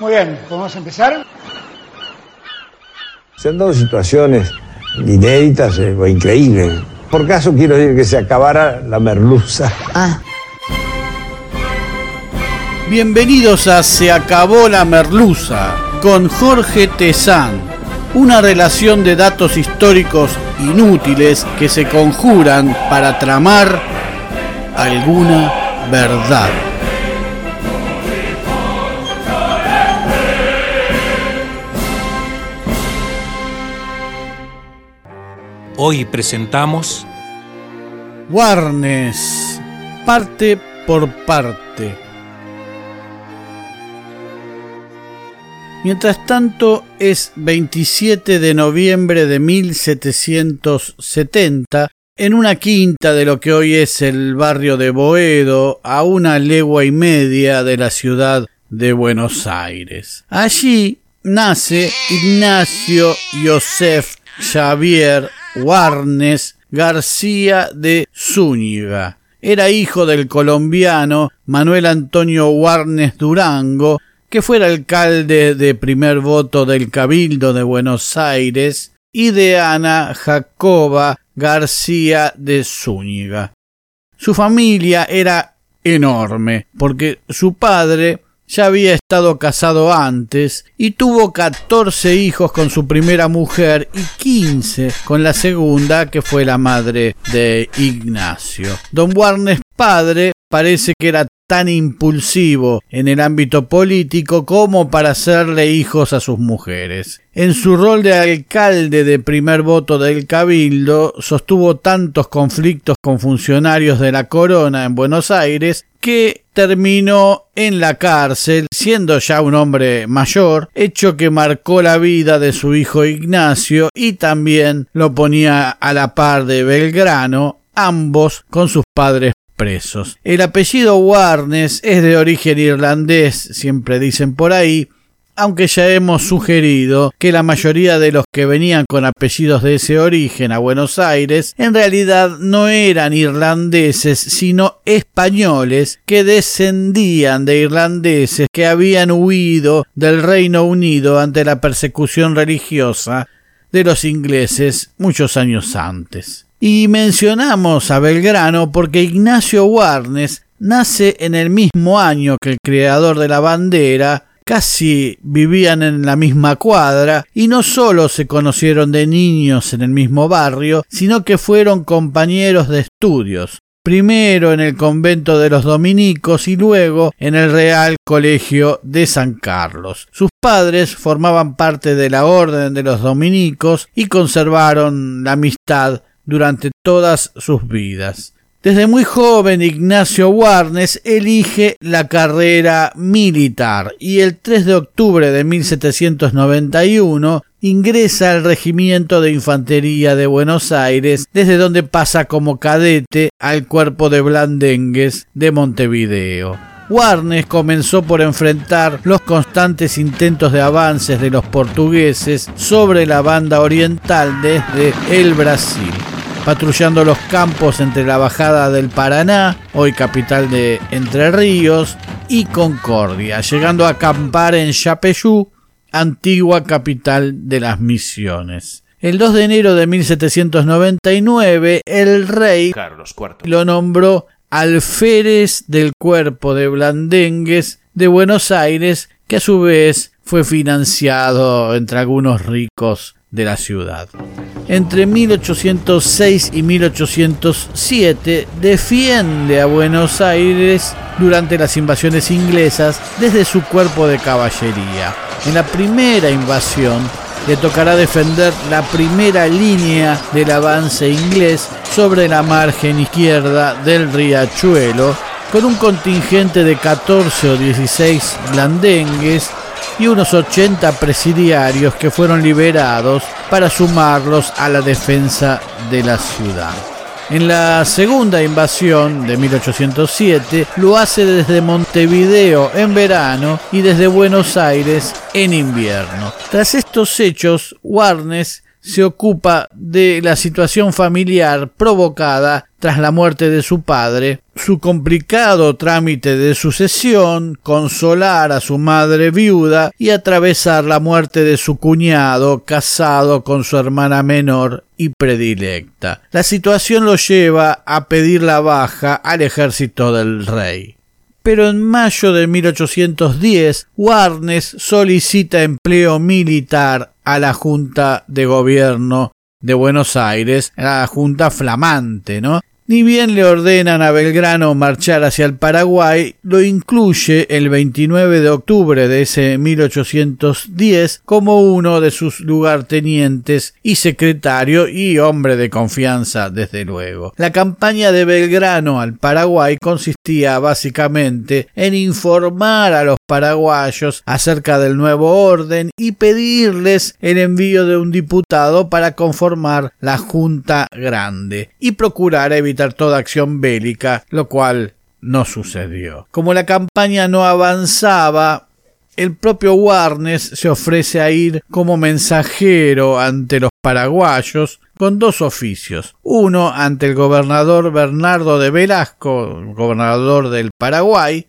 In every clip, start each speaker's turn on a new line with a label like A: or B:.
A: Muy bien, ¿podemos empezar?
B: Se han dado situaciones inéditas eh, o increíbles. Por caso quiero decir que se acabara la merluza.
C: Ah,
D: Bienvenidos a Se acabó la merluza con Jorge Tezán. Una relación de datos históricos inútiles que se conjuran para tramar alguna verdad.
E: Hoy presentamos
D: Warnes, parte por parte. Mientras tanto, es 27 de noviembre de 1770, en una quinta de lo que hoy es el barrio de Boedo, a una legua y media de la ciudad de Buenos Aires. Allí nace Ignacio Josef Xavier Warnes García de Zúñiga. Era hijo del colombiano Manuel Antonio Warnes Durango, que fuera alcalde de primer voto del Cabildo de Buenos Aires, y de Ana Jacoba García de Zúñiga. Su familia era enorme, porque su padre ya había estado casado antes y tuvo 14 hijos con su primera mujer y 15 con la segunda, que fue la madre de Ignacio. Don Warnes padre parece que era tan impulsivo en el ámbito político como para hacerle hijos a sus mujeres. En su rol de alcalde de primer voto del Cabildo, sostuvo tantos conflictos con funcionarios de la corona en Buenos Aires que terminó en la cárcel, siendo ya un hombre mayor, hecho que marcó la vida de su hijo Ignacio y también lo ponía a la par de Belgrano, ambos con sus padres presos. El apellido Warnes es de origen irlandés, siempre dicen por ahí, aunque ya hemos sugerido que la mayoría de los que venían con apellidos de ese origen a Buenos Aires en realidad no eran irlandeses, sino españoles que descendían de irlandeses que habían huido del Reino Unido ante la persecución religiosa de los ingleses muchos años antes. Y mencionamos a Belgrano porque Ignacio Warnes nace en el mismo año que el creador de la bandera, casi vivían en la misma cuadra y no solo se conocieron de niños en el mismo barrio, sino que fueron compañeros de estudios, primero en el convento de los dominicos y luego en el Real Colegio de San Carlos. Sus padres formaban parte de la Orden de los Dominicos y conservaron la amistad durante todas sus vidas. Desde muy joven Ignacio Warnes elige la carrera militar y el 3 de octubre de 1791 ingresa al Regimiento de Infantería de Buenos Aires, desde donde pasa como cadete al Cuerpo de Blandengues de Montevideo. Warnes comenzó por enfrentar los constantes intentos de avances de los portugueses sobre la banda oriental desde el Brasil patrullando los campos entre la bajada del Paraná, hoy capital de Entre Ríos, y Concordia, llegando a acampar en Yapeyú, antigua capital de las misiones. El 2 de enero de 1799, el rey
E: Carlos IV.
D: lo nombró alférez del cuerpo de Blandengues de Buenos Aires, que a su vez fue financiado entre algunos ricos de la ciudad. Entre 1806 y 1807 defiende a Buenos Aires durante las invasiones inglesas desde su cuerpo de caballería. En la primera invasión le tocará defender la primera línea del avance inglés sobre la margen izquierda del riachuelo con un contingente de 14 o 16 blandengues y unos 80 presidiarios que fueron liberados para sumarlos a la defensa de la ciudad. En la segunda invasión de 1807 lo hace desde Montevideo en verano y desde Buenos Aires en invierno. Tras estos hechos, Warnes se ocupa de la situación familiar provocada tras la muerte de su padre, su complicado trámite de sucesión, consolar a su madre viuda y atravesar la muerte de su cuñado casado con su hermana menor y predilecta. La situación lo lleva a pedir la baja al ejército del rey pero en mayo de 1810 Warnes solicita empleo militar a la Junta de Gobierno de Buenos Aires, la Junta Flamante, ¿no? Ni bien le ordenan a Belgrano marchar hacia el Paraguay, lo incluye el 29 de octubre de ese 1810 como uno de sus lugartenientes y secretario y hombre de confianza, desde luego. La campaña de Belgrano al Paraguay consistía básicamente en informar a los paraguayos acerca del nuevo orden y pedirles el envío de un diputado para conformar la Junta Grande y procurar evitar toda acción bélica, lo cual no sucedió. Como la campaña no avanzaba, el propio Warnes se ofrece a ir como mensajero ante los paraguayos con dos oficios. Uno ante el gobernador Bernardo de Velasco, gobernador del Paraguay,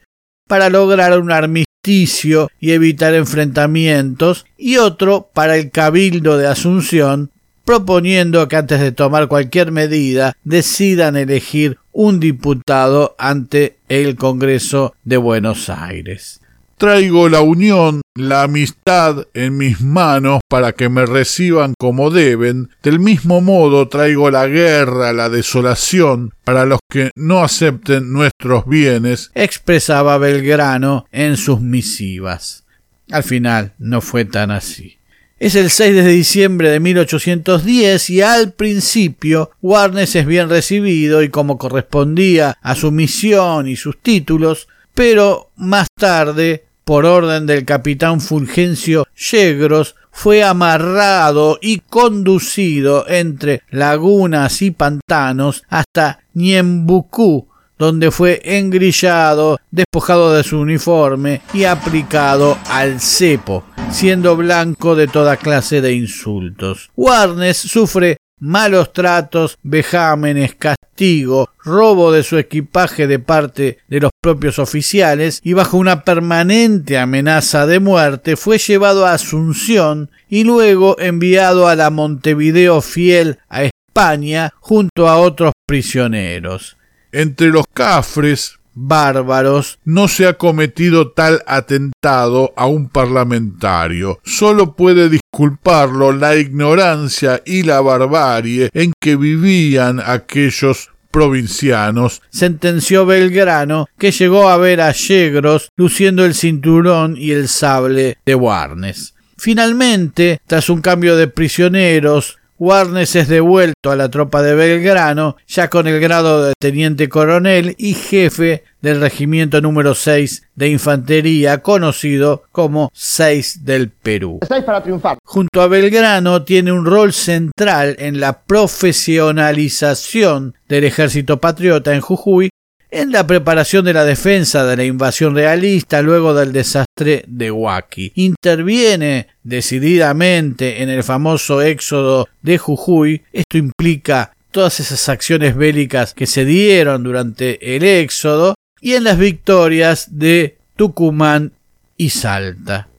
D: para lograr un armisticio y evitar enfrentamientos, y otro para el Cabildo de Asunción, proponiendo que antes de tomar cualquier medida decidan elegir un diputado ante el Congreso de Buenos Aires.
A: Traigo la unión, la amistad en mis manos para que me reciban como deben. Del mismo modo traigo la guerra, la desolación para los que no acepten nuestros bienes,
D: expresaba Belgrano en sus misivas. Al final no fue tan así. Es el 6 de diciembre de 1810 y al principio Warnes es bien recibido y como correspondía a su misión y sus títulos, pero más tarde por orden del capitán Fulgencio Yegros, fue amarrado y conducido entre lagunas y pantanos hasta Ñembucú, donde fue engrillado, despojado de su uniforme y aplicado al cepo, siendo blanco de toda clase de insultos. Warnes sufre malos tratos, vejámenes, castigo, robo de su equipaje de parte de los propios oficiales y bajo una permanente amenaza de muerte fue llevado a Asunción y luego enviado a la Montevideo fiel a España junto a otros prisioneros.
A: Entre los cafres
D: bárbaros,
A: no se ha cometido tal atentado a un parlamentario. Solo puede disculparlo la ignorancia y la barbarie en que vivían aquellos provincianos,
D: sentenció Belgrano, que llegó a ver a Yegros luciendo el cinturón y el sable de Warnes. Finalmente, tras un cambio de prisioneros, Warnes es devuelto a la tropa de Belgrano, ya con el grado de teniente coronel y jefe del regimiento número 6 de infantería, conocido como 6 del Perú.
C: para triunfar.
D: Junto a Belgrano tiene un rol central en la profesionalización del ejército patriota en Jujuy en la preparación de la defensa de la invasión realista luego del desastre de Huaki. Interviene decididamente en el famoso éxodo de Jujuy. Esto implica todas esas acciones bélicas que se dieron durante el éxodo y en las victorias de Tucumán y Salta.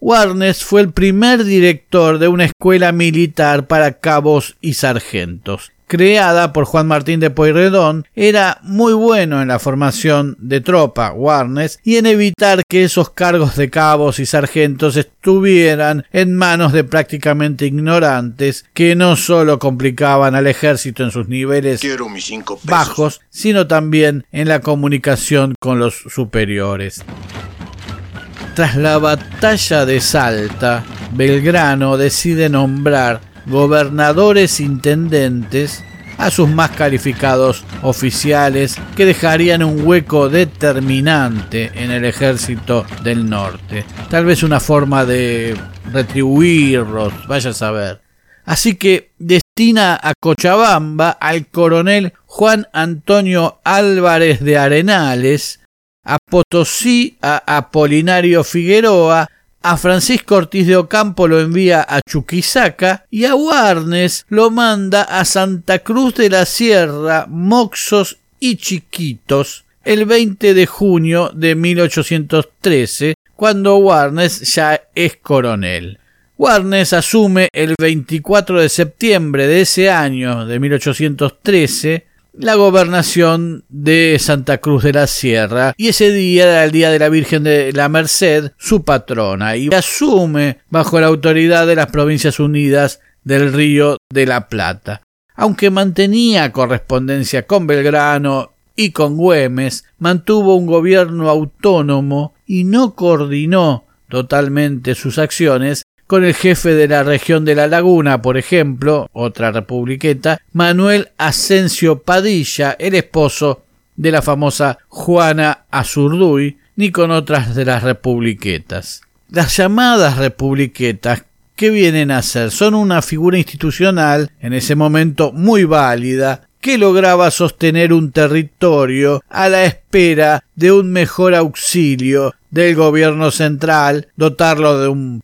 D: Warnes fue el primer director de una escuela militar para cabos y sargentos creada por Juan Martín de Pueyrredón, era muy bueno en la formación de tropa, Warnes, y en evitar que esos cargos de cabos y sargentos estuvieran en manos de prácticamente ignorantes que no solo complicaban al ejército en sus niveles bajos, sino también en la comunicación con los superiores. Tras la batalla de Salta, Belgrano decide nombrar gobernadores intendentes a sus más calificados oficiales que dejarían un hueco determinante en el ejército del norte. Tal vez una forma de retribuirlos, vaya a saber. Así que destina a Cochabamba al coronel Juan Antonio Álvarez de Arenales, a Potosí a Apolinario Figueroa, a Francisco Ortiz de Ocampo lo envía a Chuquisaca y a Warnes lo manda a Santa Cruz de la Sierra, Moxos y Chiquitos el 20 de junio de 1813, cuando Warnes ya es coronel. Warnes asume el 24 de septiembre de ese año, de 1813, la gobernación de Santa Cruz de la Sierra y ese día era el día de la Virgen de la Merced, su patrona, y asume bajo la autoridad de las Provincias Unidas del Río de la Plata. Aunque mantenía correspondencia con Belgrano y con Güemes, mantuvo un gobierno autónomo y no coordinó totalmente sus acciones con el jefe de la región de la Laguna, por ejemplo, otra republiqueta, Manuel Asensio Padilla, el esposo de la famosa Juana Azurduy, ni con otras de las republiquetas. Las llamadas republiquetas, ¿qué vienen a ser? Son una figura institucional, en ese momento muy válida, que lograba sostener un territorio a la espera de un mejor auxilio del gobierno central, dotarlo de un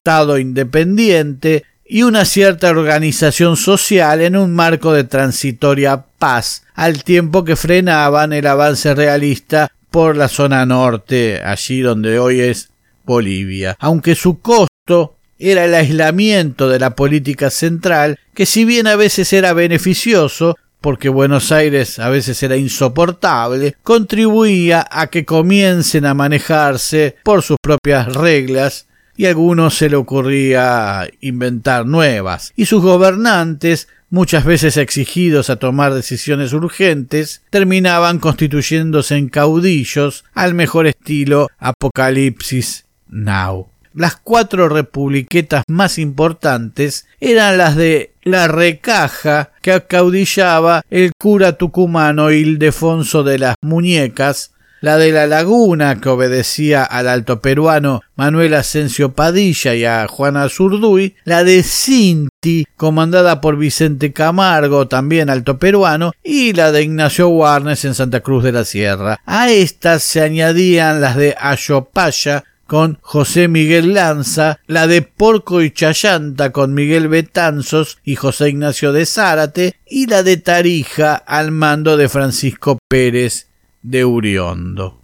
D: protoestado independiente y una cierta organización social en un marco de transitoria paz, al tiempo que frenaban el avance realista por la zona norte, allí donde hoy es Bolivia, aunque su costo era el aislamiento de la política central, que si bien a veces era beneficioso, porque Buenos Aires a veces era insoportable, contribuía a que comiencen a manejarse por sus propias reglas y a algunos se le ocurría inventar nuevas, y sus gobernantes, muchas veces exigidos a tomar decisiones urgentes, terminaban constituyéndose en caudillos al mejor estilo Apocalipsis Now. Las cuatro republiquetas más importantes eran las de la recaja que acaudillaba el cura tucumano Ildefonso de las Muñecas, la de la Laguna, que obedecía al alto peruano Manuel Asensio Padilla y a Juana Zurduy, la de Cinti, comandada por Vicente Camargo, también alto peruano, y la de Ignacio Warnes en Santa Cruz de la Sierra. A estas se añadían las de Ayopaya, con José Miguel Lanza, la de Porco y Chayanta con Miguel Betanzos y José Ignacio de Zárate, y la de Tarija al mando de Francisco Pérez de Uriondo.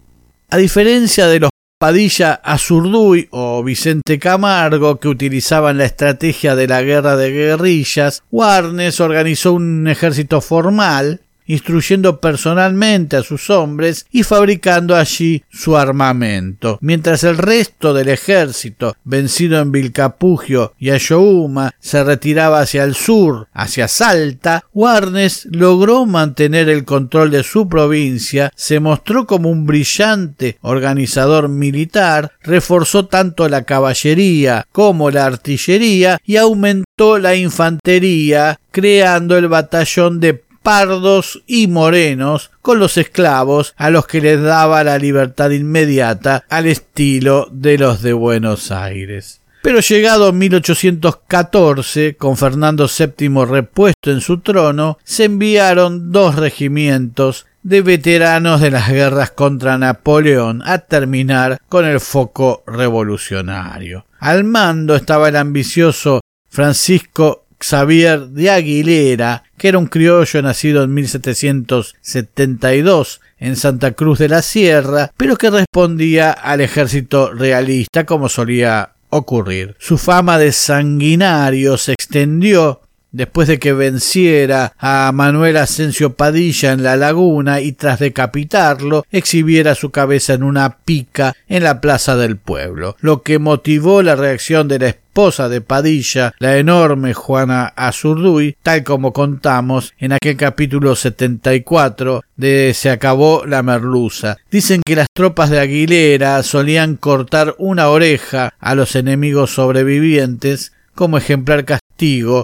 D: A diferencia de los Padilla Azurduy o Vicente Camargo, que utilizaban la estrategia de la guerra de guerrillas, Warnes organizó un ejército formal instruyendo personalmente a sus hombres y fabricando allí su armamento, mientras el resto del ejército, vencido en Vilcapugio y Ayohuma, se retiraba hacia el sur, hacia Salta, Warnes logró mantener el control de su provincia, se mostró como un brillante organizador militar, reforzó tanto la caballería como la artillería y aumentó la infantería, creando el batallón de pardos y morenos con los esclavos a los que les daba la libertad inmediata al estilo de los de Buenos Aires. Pero llegado 1814, con Fernando VII repuesto en su trono, se enviaron dos regimientos de veteranos de las guerras contra Napoleón a terminar con el foco revolucionario. Al mando estaba el ambicioso Francisco Xavier de Aguilera, que era un criollo nacido en 1772 en Santa Cruz de la Sierra, pero que respondía al ejército realista como solía ocurrir. Su fama de sanguinario se extendió después de que venciera a Manuel Asensio Padilla en la laguna y tras decapitarlo exhibiera su cabeza en una pica en la plaza del pueblo, lo que motivó la reacción de la esposa de Padilla, la enorme Juana Azurduy, tal como contamos en aquel capítulo 74 de Se acabó la merluza. Dicen que las tropas de Aguilera solían cortar una oreja a los enemigos sobrevivientes como ejemplar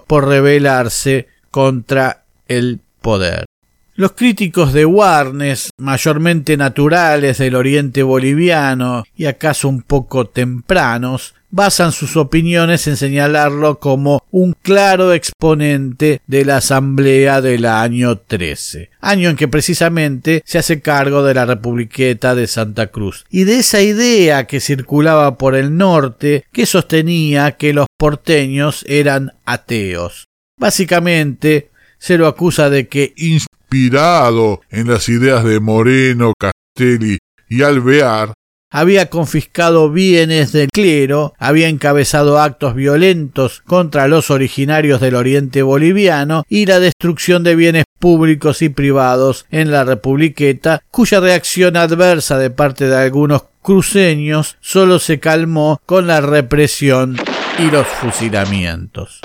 D: por rebelarse contra el poder. Los críticos de Warnes, mayormente naturales del oriente boliviano y acaso un poco tempranos, basan sus opiniones en señalarlo como un claro exponente de la Asamblea del año 13, año en que precisamente se hace cargo de la Republiqueta de Santa Cruz, y de esa idea que circulaba por el norte que sostenía que los porteños eran ateos. Básicamente, se lo acusa de que
A: inspirado en las ideas de Moreno, Castelli y Alvear,
D: había confiscado bienes del clero, había encabezado actos violentos contra los originarios del oriente boliviano y la destrucción de bienes públicos y privados en la Republiqueta, cuya reacción adversa de parte de algunos cruceños solo se calmó con la represión y los fusilamientos.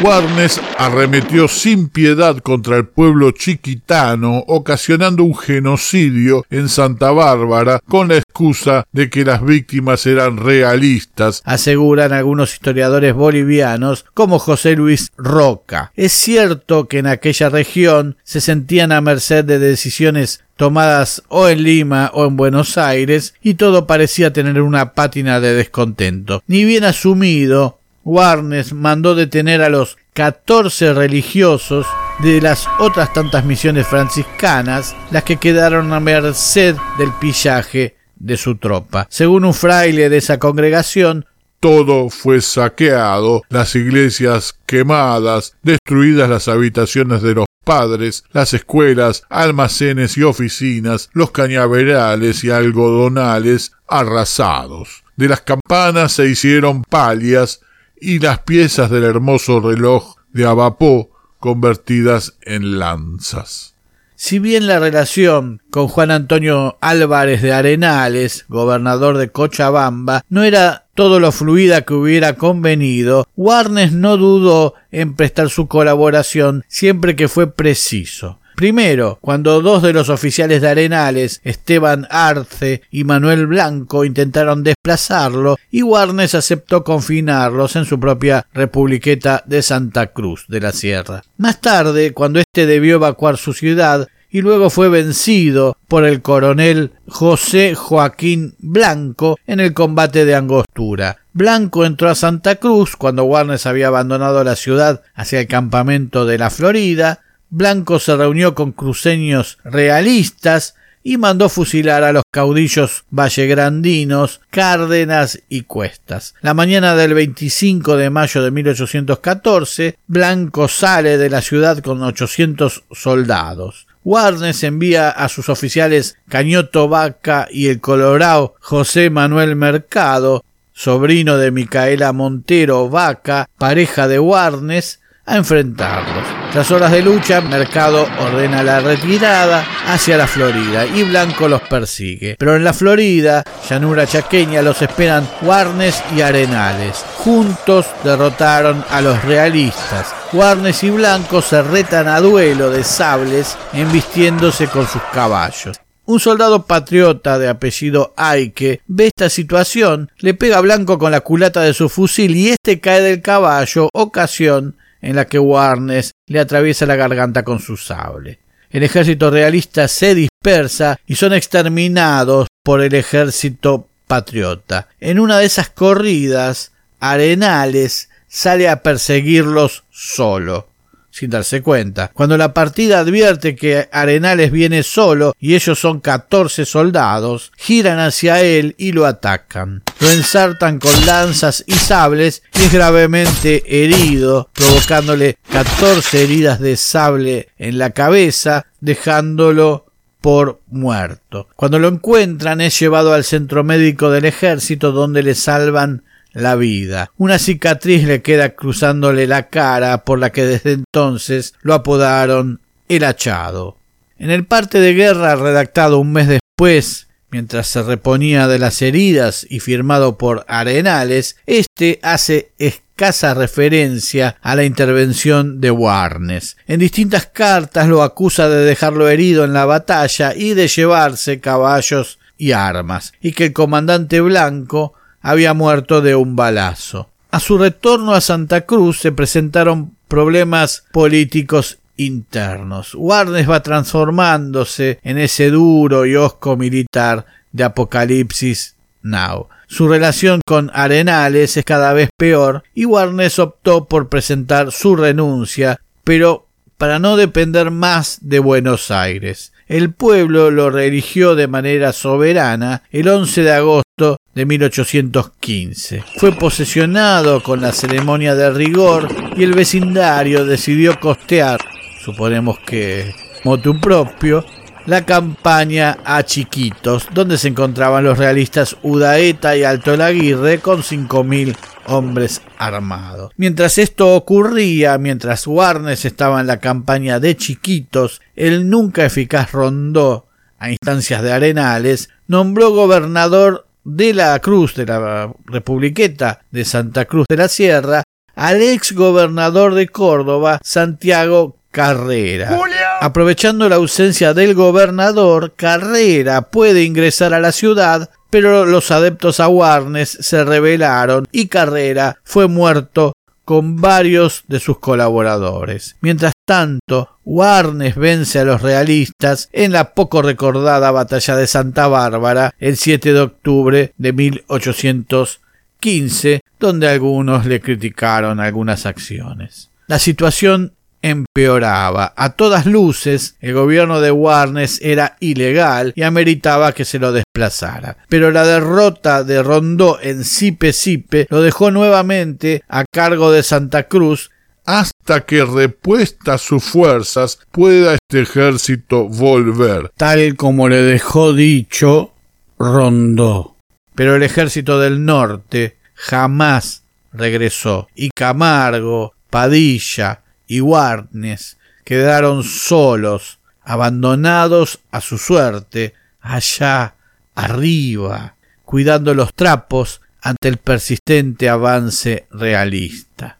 A: Warnes arremetió sin piedad contra el pueblo chiquitano, ocasionando un genocidio en Santa Bárbara con la excusa de que las víctimas eran realistas,
D: aseguran algunos historiadores bolivianos como José Luis Roca. Es cierto que en aquella región se sentían a merced de decisiones tomadas o en Lima o en Buenos Aires, y todo parecía tener una pátina de descontento. Ni bien asumido, Warnes mandó detener a los 14 religiosos de las otras tantas misiones franciscanas, las que quedaron a merced del pillaje de su tropa. Según un fraile de esa congregación,
A: todo fue saqueado, las iglesias quemadas, destruidas las habitaciones de los padres, las escuelas, almacenes y oficinas, los cañaverales y algodonales arrasados. De las campanas se hicieron palias, y las piezas del hermoso reloj de Abapó convertidas en lanzas.
D: Si bien la relación con Juan Antonio Álvarez de Arenales, gobernador de Cochabamba, no era todo lo fluida que hubiera convenido, Warnes no dudó en prestar su colaboración siempre que fue preciso. Primero, cuando dos de los oficiales de Arenales, Esteban Arce y Manuel Blanco, intentaron desplazarlo, y Warnes aceptó confinarlos en su propia republiqueta de Santa Cruz de la Sierra. Más tarde, cuando éste debió evacuar su ciudad, y luego fue vencido por el coronel José Joaquín Blanco en el combate de Angostura. Blanco entró a Santa Cruz cuando Warnes había abandonado la ciudad hacia el campamento de la Florida, Blanco se reunió con cruceños realistas y mandó fusilar a los caudillos vallegrandinos, Cárdenas y Cuestas. La mañana del 25 de mayo de 1814, Blanco sale de la ciudad con 800 soldados. Warnes envía a sus oficiales Cañoto Vaca y el colorado José Manuel Mercado, sobrino de Micaela Montero Vaca, pareja de Warnes, a enfrentarlos. Tras horas de lucha, Mercado ordena la retirada hacia la Florida y Blanco los persigue. Pero en la Florida, llanura chaqueña, los esperan Warnes y Arenales. Juntos derrotaron a los realistas. Warnes y Blanco se retan a duelo de sables, embistiéndose con sus caballos. Un soldado patriota de apellido Aike ve esta situación, le pega a Blanco con la culata de su fusil y este cae del caballo, ocasión en la que Warnes le atraviesa la garganta con su sable. El ejército realista se dispersa y son exterminados por el ejército patriota. En una de esas corridas, Arenales sale a perseguirlos solo sin darse cuenta. Cuando la partida advierte que Arenales viene solo y ellos son catorce soldados, giran hacia él y lo atacan. Lo ensartan con lanzas y sables y es gravemente herido, provocándole catorce heridas de sable en la cabeza, dejándolo por muerto. Cuando lo encuentran es llevado al centro médico del ejército donde le salvan la vida. Una cicatriz le queda cruzándole la cara por la que desde entonces lo apodaron el hachado. En el parte de guerra redactado un mes después, mientras se reponía de las heridas y firmado por Arenales, este hace escasa referencia a la intervención de Warnes. En distintas cartas lo acusa de dejarlo herido en la batalla y de llevarse caballos y armas, y que el comandante blanco había muerto de un balazo. A su retorno a Santa Cruz se presentaron problemas políticos internos. Warnes va transformándose en ese duro y osco militar de Apocalipsis Now. Su relación con Arenales es cada vez peor y Warnes optó por presentar su renuncia, pero para no depender más de Buenos Aires. El pueblo lo reeligió de manera soberana el 11 de agosto de 1815. Fue posesionado con la ceremonia de rigor y el vecindario decidió costear, suponemos que motu propio, la campaña a Chiquitos, donde se encontraban los realistas Udaeta y Alto Laguirre con 5.000 hombres armados. Mientras esto ocurría, mientras Warnes estaba en la campaña de Chiquitos, el nunca eficaz Rondó, a instancias de Arenales, nombró gobernador de la Cruz, de la Republiqueta de Santa Cruz de la Sierra, al ex gobernador de Córdoba, Santiago Carrera. Aprovechando la ausencia del gobernador, Carrera puede ingresar a la ciudad, pero los adeptos a Warnes se rebelaron y Carrera fue muerto con varios de sus colaboradores. Mientras tanto, Warnes vence a los realistas en la poco recordada batalla de Santa Bárbara el 7 de octubre de 1815, donde algunos le criticaron algunas acciones. La situación empeoraba. A todas luces, el gobierno de Warnes era ilegal y ameritaba que se lo desplazara. Pero la derrota de Rondó en Sipe Sipe lo dejó nuevamente a cargo de Santa Cruz
A: hasta que repuesta sus fuerzas pueda este ejército volver.
D: Tal como le dejó dicho Rondó. Pero el ejército del norte jamás regresó y Camargo, Padilla, y Warnes quedaron solos, abandonados a su suerte, allá arriba, cuidando los trapos ante el persistente avance realista.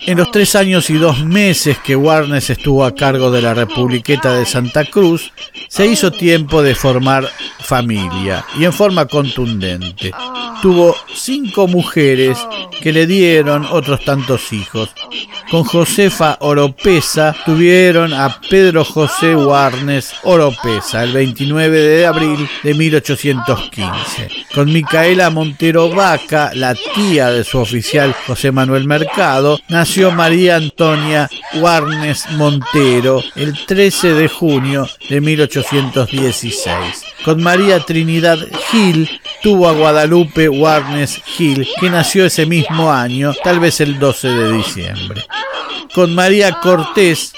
D: En los tres años y dos meses que Warnes estuvo a cargo de la Republiqueta de Santa Cruz, se hizo tiempo de formar familia y en forma contundente. Tuvo cinco mujeres que le dieron otros tantos hijos. Con Josefa Oropesa tuvieron a Pedro José Warnes Oropesa el 29 de abril de 1815. Con Micaela Montero Vaca, la tía de su oficial José Manuel Mercado, nació María Antonia Warnes Montero el 13 de junio de 1816. Con María Trinidad Gil tuvo a Guadalupe Warnes Gil, que nació ese mismo año, tal vez el 12 de diciembre. Con María Cortés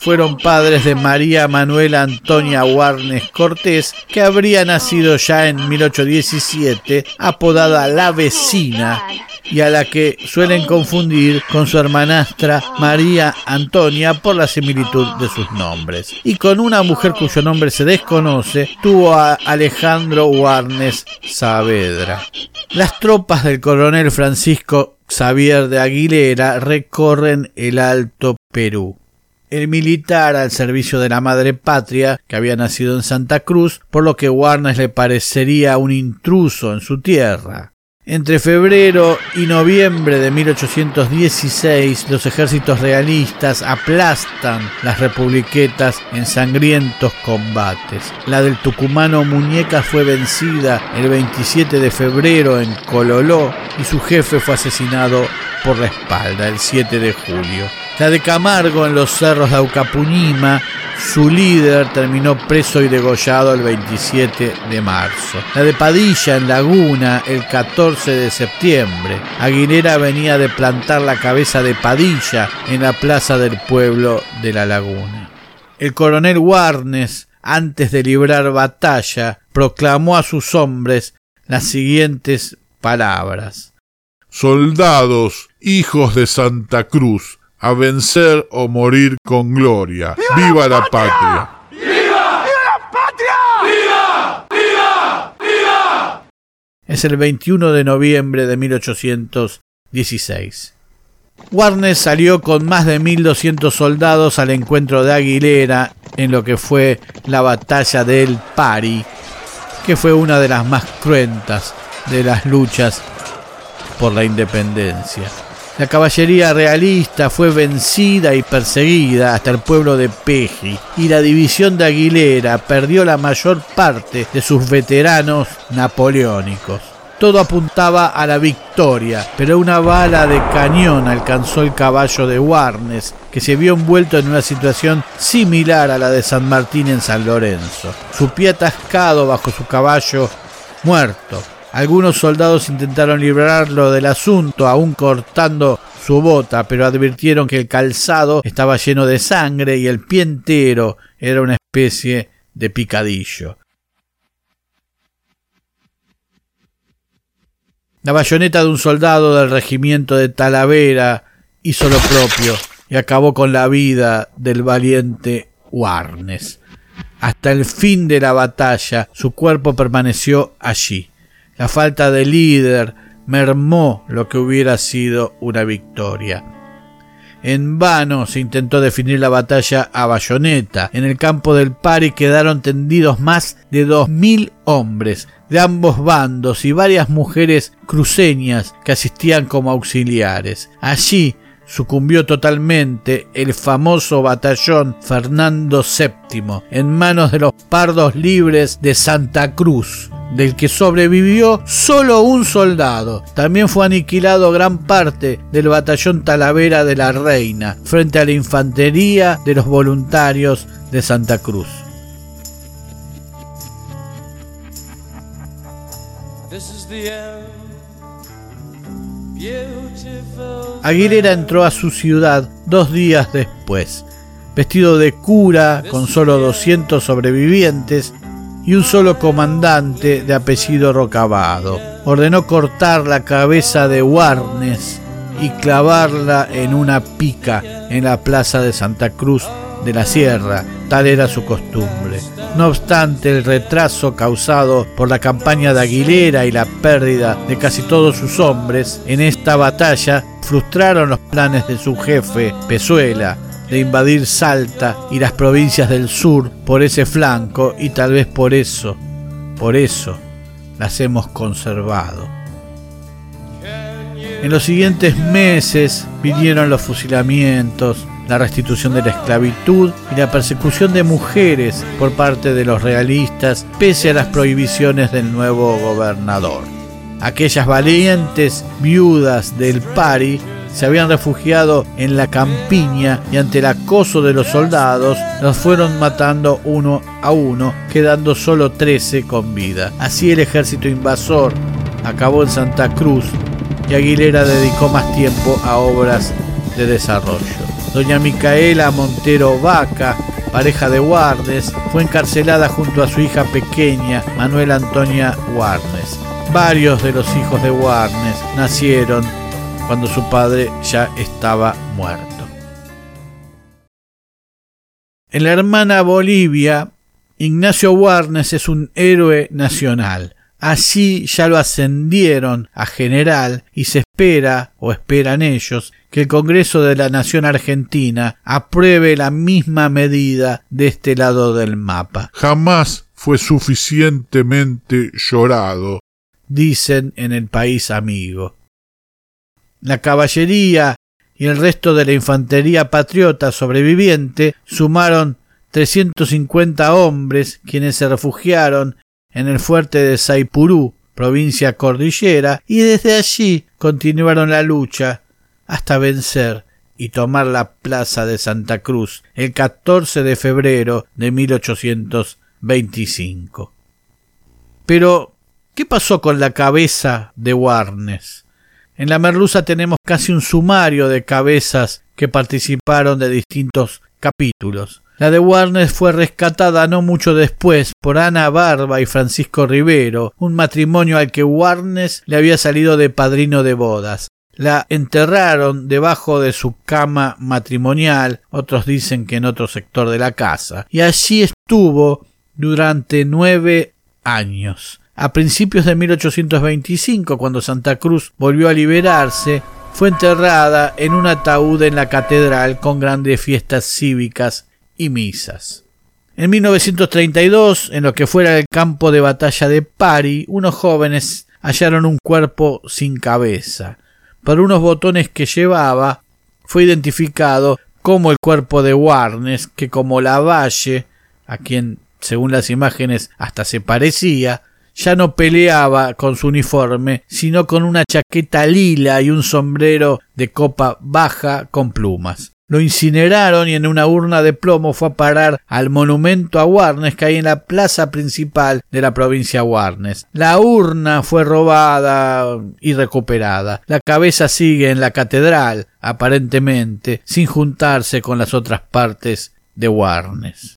D: fueron padres de María Manuela Antonia Warnes Cortés, que habría nacido ya en 1817, apodada La Vecina, y a la que suelen confundir con su hermanastra María Antonia por la similitud de sus nombres. Y con una mujer cuyo nombre se desconoce, tuvo a Alejandro Warnes Saavedra. Las tropas del coronel Francisco Xavier de Aguilera recorren el Alto Perú. El militar al servicio de la madre patria, que había nacido en Santa Cruz, por lo que Warnes le parecería un intruso en su tierra. Entre febrero y noviembre de 1816, los ejércitos realistas aplastan las republiquetas en sangrientos combates. La del tucumano Muñeca fue vencida el 27 de febrero en Cololó y su jefe fue asesinado por la espalda el 7 de julio. La de Camargo en los cerros de Aucapunima su líder terminó preso y degollado el 27 de marzo. La de Padilla en Laguna el 14 de septiembre. Aguilera venía de plantar la cabeza de Padilla en la plaza del pueblo de la Laguna. El coronel Warnes, antes de librar batalla, proclamó a sus hombres las siguientes palabras.
A: Soldados, hijos de Santa Cruz, a vencer o morir con gloria. ¡Viva, la, patria!
C: ¡Viva! la patria! ¡Viva! ¡Viva! ¡Viva!
D: Es el 21 de noviembre de 1816. Warnes salió con más de 1.200 soldados al encuentro de Aguilera en lo que fue la batalla del Pari, que fue una de las más cruentas de las luchas por la independencia. La caballería realista fue vencida y perseguida hasta el pueblo de Peji y la división de Aguilera perdió la mayor parte de sus veteranos napoleónicos. Todo apuntaba a la victoria, pero una bala de cañón alcanzó el caballo de Warnes, que se vio envuelto en una situación similar a la de San Martín en San Lorenzo. Su pie atascado bajo su caballo, muerto. Algunos soldados intentaron librarlo del asunto, aún cortando su bota, pero advirtieron que el calzado estaba lleno de sangre y el pie entero era una especie de picadillo. La bayoneta de un soldado del regimiento de Talavera hizo lo propio y acabó con la vida del valiente Warnes. Hasta el fin de la batalla su cuerpo permaneció allí. La falta de líder mermó lo que hubiera sido una victoria. En vano se intentó definir la batalla a bayoneta. En el campo del Pari quedaron tendidos más de dos mil hombres de ambos bandos y varias mujeres cruceñas que asistían como auxiliares. Allí sucumbió totalmente el famoso batallón Fernando VII en manos de los pardos libres de Santa Cruz, del que sobrevivió solo un soldado. También fue aniquilado gran parte del batallón Talavera de la Reina frente a la infantería de los voluntarios de Santa Cruz. Aguilera entró a su ciudad dos días después, vestido de cura, con solo 200 sobrevivientes y un solo comandante de apellido Rocabado. Ordenó cortar la cabeza de Warnes y clavarla en una pica en la plaza de Santa Cruz de la Sierra, tal era su costumbre. No obstante, el retraso causado por la campaña de Aguilera y la pérdida de casi todos sus hombres en esta batalla frustraron los planes de su jefe, Pezuela, de invadir Salta y las provincias del sur por ese flanco y tal vez por eso, por eso las hemos conservado. En los siguientes meses vinieron los fusilamientos, la restitución de la esclavitud y la persecución de mujeres por parte de los realistas pese a las prohibiciones del nuevo gobernador. Aquellas valientes viudas del Pari se habían refugiado en la campiña y ante el acoso de los soldados los fueron matando uno a uno, quedando solo 13 con vida. Así el ejército invasor acabó en Santa Cruz y Aguilera dedicó más tiempo a obras de desarrollo. Doña Micaela Montero Vaca, pareja de Warnes, fue encarcelada junto a su hija pequeña, Manuela Antonia Warnes. Varios de los hijos de Warnes nacieron cuando su padre ya estaba muerto. En la hermana Bolivia, Ignacio Warnes es un héroe nacional. Así ya lo ascendieron a general y se espera, o esperan ellos, que el Congreso de la Nación Argentina apruebe la misma medida de este lado del mapa.
A: Jamás fue suficientemente llorado,
D: dicen en el país amigo. La caballería y el resto de la infantería patriota sobreviviente sumaron 350 hombres quienes se refugiaron en el fuerte de Saipurú, provincia cordillera, y desde allí continuaron la lucha hasta vencer y tomar la plaza de Santa Cruz el 14 de febrero de 1825. Pero, ¿qué pasó con la cabeza de Warnes? En la merluza tenemos casi un sumario de cabezas que participaron de distintos capítulos. La de Warnes fue rescatada no mucho después por Ana Barba y Francisco Rivero, un matrimonio al que Warnes le había salido de padrino de bodas. La enterraron debajo de su cama matrimonial, otros dicen que en otro sector de la casa, y allí estuvo durante nueve años. A principios de 1825, cuando Santa Cruz volvió a liberarse, fue enterrada en un ataúd en la catedral con grandes fiestas cívicas y misas. En 1932, en lo que fuera el campo de batalla de Pari, unos jóvenes hallaron un cuerpo sin cabeza por unos botones que llevaba, fue identificado como el cuerpo de Warnes, que como la Valle, a quien según las imágenes hasta se parecía, ya no peleaba con su uniforme, sino con una chaqueta lila y un sombrero de copa baja con plumas. Lo incineraron y en una urna de plomo fue a parar al monumento a Warnes que hay en la plaza principal de la provincia Warnes. La urna fue robada y recuperada. La cabeza sigue en la catedral, aparentemente, sin juntarse con las otras partes de Warnes.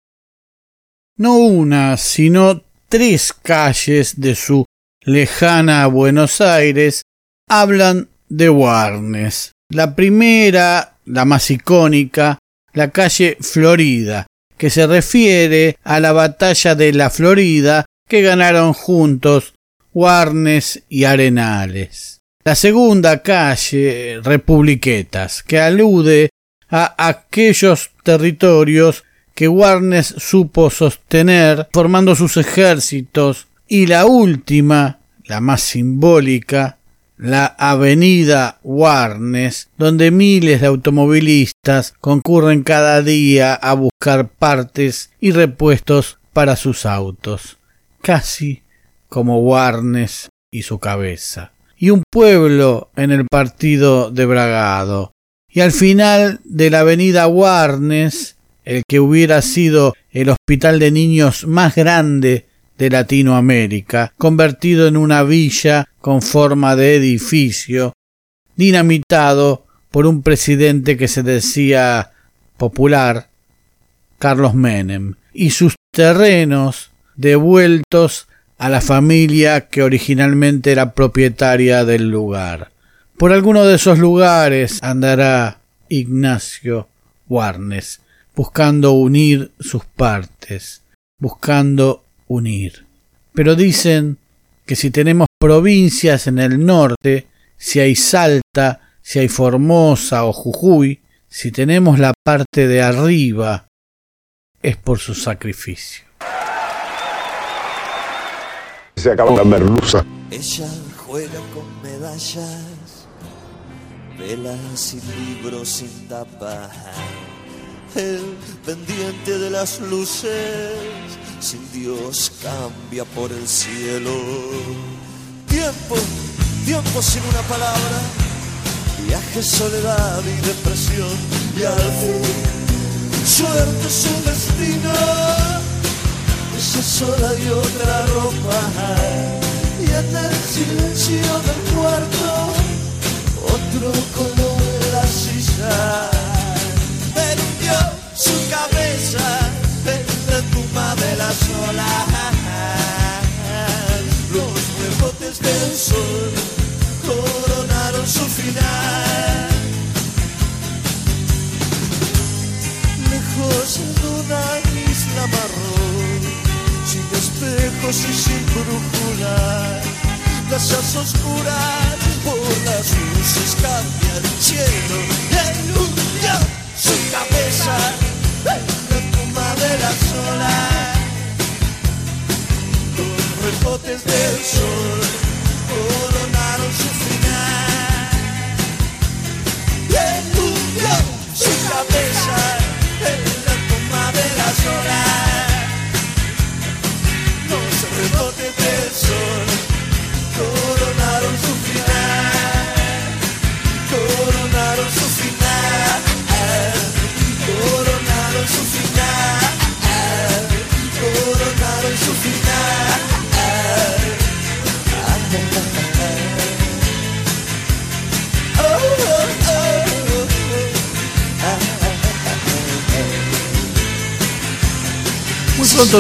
D: No una, sino tres calles de su lejana Buenos Aires hablan de Warnes. La primera la más icónica, la calle Florida, que se refiere a la batalla de la Florida que ganaron juntos Warnes y Arenales. La segunda calle, Republiquetas, que alude a aquellos territorios que Warnes supo sostener formando sus ejércitos. Y la última, la más simbólica, la avenida Warnes, donde miles de automovilistas concurren cada día a buscar partes y repuestos para sus autos, casi como Warnes y su cabeza. Y un pueblo en el partido de Bragado. Y al final de la avenida Warnes, el que hubiera sido el hospital de niños más grande de Latinoamérica, convertido en una villa con forma de edificio, dinamitado por un presidente que se decía popular, Carlos Menem, y sus terrenos devueltos a la familia que originalmente era propietaria del lugar. Por alguno de esos lugares andará Ignacio Warnes, buscando unir sus partes, buscando unir. Pero dicen que si tenemos provincias en el norte, si hay Salta, si hay Formosa o Jujuy, si tenemos la parte de arriba, es por su sacrificio.
B: Se acabó la merluza.
F: Ella juega con medallas, velas y libros sin tapa. Pendiente de las luces sin Dios cambia por el cielo. Tiempo, tiempo sin una palabra, viaje, soledad y depresión. Y al fin, suerte su destino, esa sola y otra ropa. Y en el silencio del cuarto, otro color en la silla. Su cabeza de las olas, los rebotes del sol coronaron su final. Lejos de una isla marrón, sin espejos y sin brújula, casas oscuras por las luces cambian el cielo, el su cabeza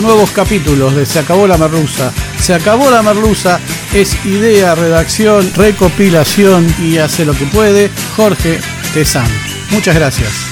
D: nuevos capítulos de Se acabó la merluza. Se acabó la merluza es idea, redacción, recopilación y hace lo que puede Jorge Tezán. Muchas gracias.